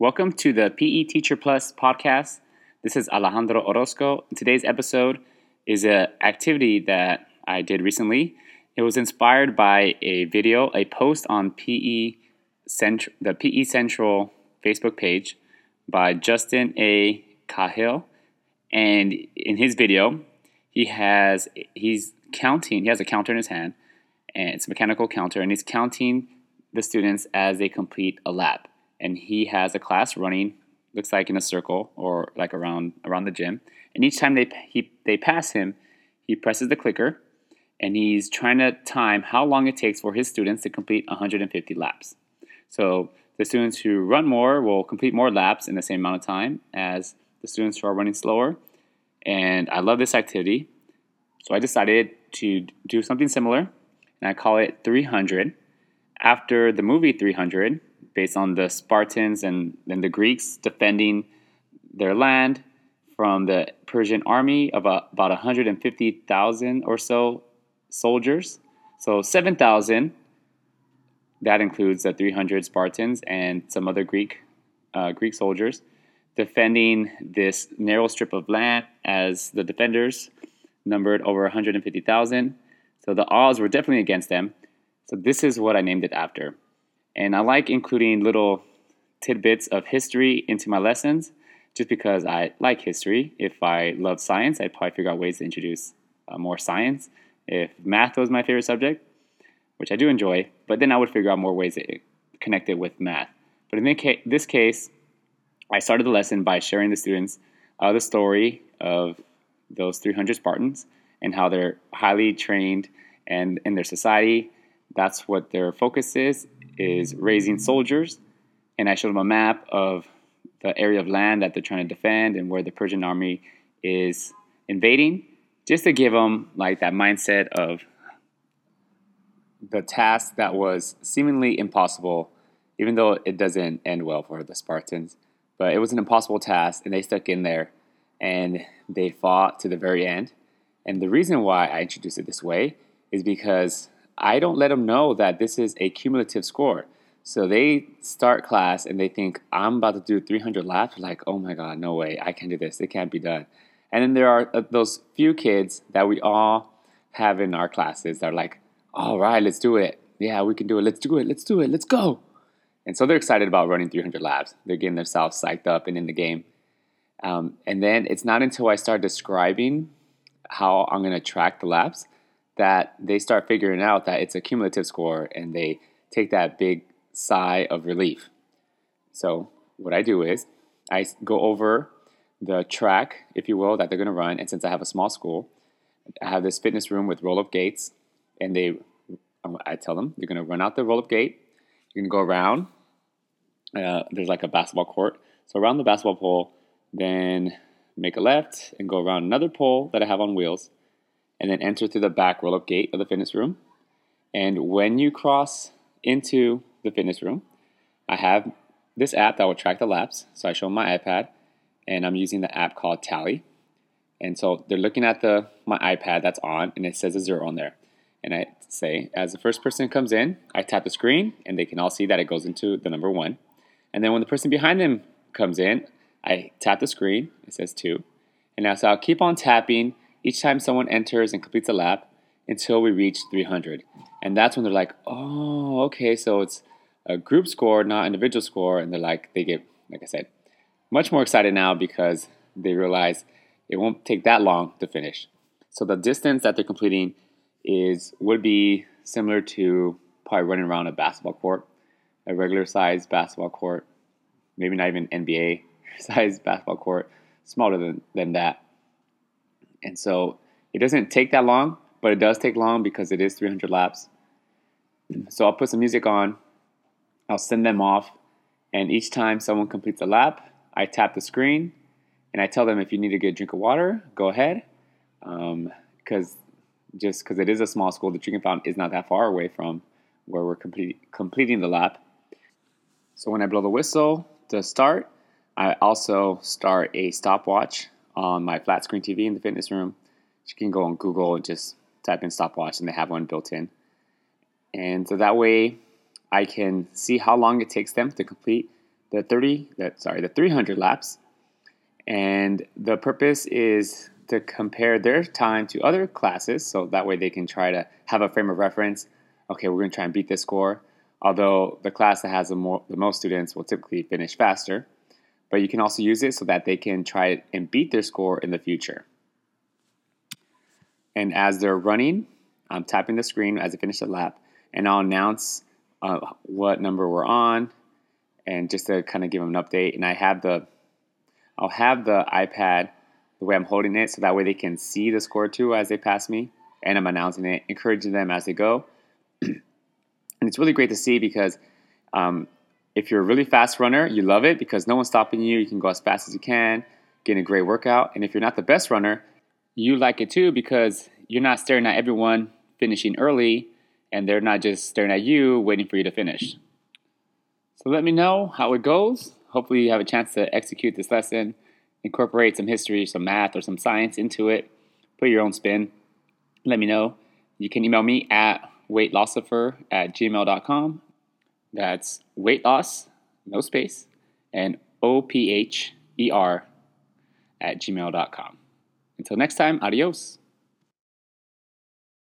Welcome to the PE Teacher Plus podcast. This is Alejandro Orozco. Today's episode is an activity that I did recently. It was inspired by a video, a post on PE Central, the PE Central Facebook page by Justin A. Cahill. And in his video, he has he's counting. He has a counter in his hand, and it's a mechanical counter, and he's counting the students as they complete a lap. And he has a class running, looks like in a circle or like around around the gym. And each time they he they pass him, he presses the clicker, and he's trying to time how long it takes for his students to complete 150 laps. So the students who run more will complete more laps in the same amount of time as the students who are running slower. And I love this activity. So I decided to do something similar, and I call it 300 after the movie 300, based on the Spartans and, the Greeks defending their land from the Persian army of about 150,000 or so soldiers. So 7,000, that includes the 300 Spartans and some other Greek uh, Greek soldiers defending this narrow strip of land as the defenders numbered over 150,000. So the odds were definitely against them. So this is what I named it after. And I like including little tidbits of history into my lessons just because I like history. If I love science, I'd probably figure out ways to introduce uh, more science. If math was my favorite subject, which I do enjoy, but then I would figure out more ways to connect it with math. But in this case, I started the lesson by sharing the students uh, the story of those 300 Spartans and how they're highly trained and in their society. That's what their focus is, is raising soldiers. And I showed them a map of the area of land that they're trying to defend and where the Persian army is invading, just to give them like that mindset of the task that was seemingly impossible, even though it doesn't end well for the Spartans. But it was an impossible task, and they stuck in there and they fought to the very end. And the reason why I introduced it this way is because I don't let them know that this is a cumulative score. So they start class and they think, I'm about to do 300 laps. Like, oh my God, no way, I can't do this. It can't be done. And then there are uh, those few kids that we all have in our classes that are like, all right, let's do it. Yeah, we can do it. Let's do it. Let's do it. Let's go. And so they're excited about running 300 laps. They're getting themselves psyched up and in the game. Um, and then it's not until I start describing how I'm going to track the laps that they start figuring out that it's a cumulative score and they take that big sigh of relief. So, what I do is I go over the track, if you will, that they're going to run. And since I have a small school, I have this fitness room with roll up gates. And they, I tell them, you're going to run out the roll up gate, you're going to go around. Uh, there's like a basketball court. So, around the basketball pole, then make a left and go around another pole that I have on wheels, and then enter through the back roll up gate of the fitness room. And when you cross into the fitness room, I have this app that will track the laps. So I show my iPad, and I'm using the app called Tally. And so they're looking at the my iPad that's on, and it says a zero on there. And I say, as the first person comes in, I tap the screen, and they can all see that it goes into the number one. And then when the person behind them comes in, I tap the screen, it says two. And now so I'll keep on tapping each time someone enters and completes a lap until we reach 300. And that's when they're like, oh, okay, so it's a group score, not individual score. And they're like, they get, like I said, much more excited now because they realize it won't take that long to finish. So the distance that they're completing is would be similar to probably running around a basketball court, a regular sized basketball court, maybe not even NBA size basketball court, smaller than, than that. And so it doesn't take that long, but it does take long because it is 300 laps. So I'll put some music on, I'll send them off, and each time someone completes a lap, I tap the screen and I tell them if you need to get a drink of water, go ahead. Because um, just because it is a small school, the drinking fountain is not that far away from where we're complete, completing the lap. So when I blow the whistle to start, I also start a stopwatch on my flat screen TV in the fitness room. You can go on Google and just type in stopwatch, and they have one built in. And so that way I can see how long it takes them to complete the 30, that sorry, the 300 laps. And the purpose is to compare their time to other classes so that way they can try to have a frame of reference. Okay, we're going to try and beat this score. Although the class that has the, more, the most students will typically finish faster, but you can also use it so that they can try and beat their score in the future. And as they're running, I'm tapping the screen as I finish the lap, and I'll announce uh, what number we're on, and just to kind of give them an update. And I have the, I'll have the iPad the way I'm holding it, so that way they can see the score too as they pass me, and I'm announcing it, encouraging them as they go. and it's really great to see because um, if you're a really fast runner, you love it because no one's stopping you. You can go as fast as you can, getting a great workout. And if you're not the best runner, you like it too because you're not staring at everyone finishing early and they're not just staring at you waiting for you to finish. So let me know how it goes. Hopefully, you have a chance to execute this lesson, incorporate some history, some math, or some science into it. Put your own spin. Let me know. You can email me at weightlossopher at gmail.com. That's weight loss, no space, and O P H E R at gmail.com. Until next time, adios.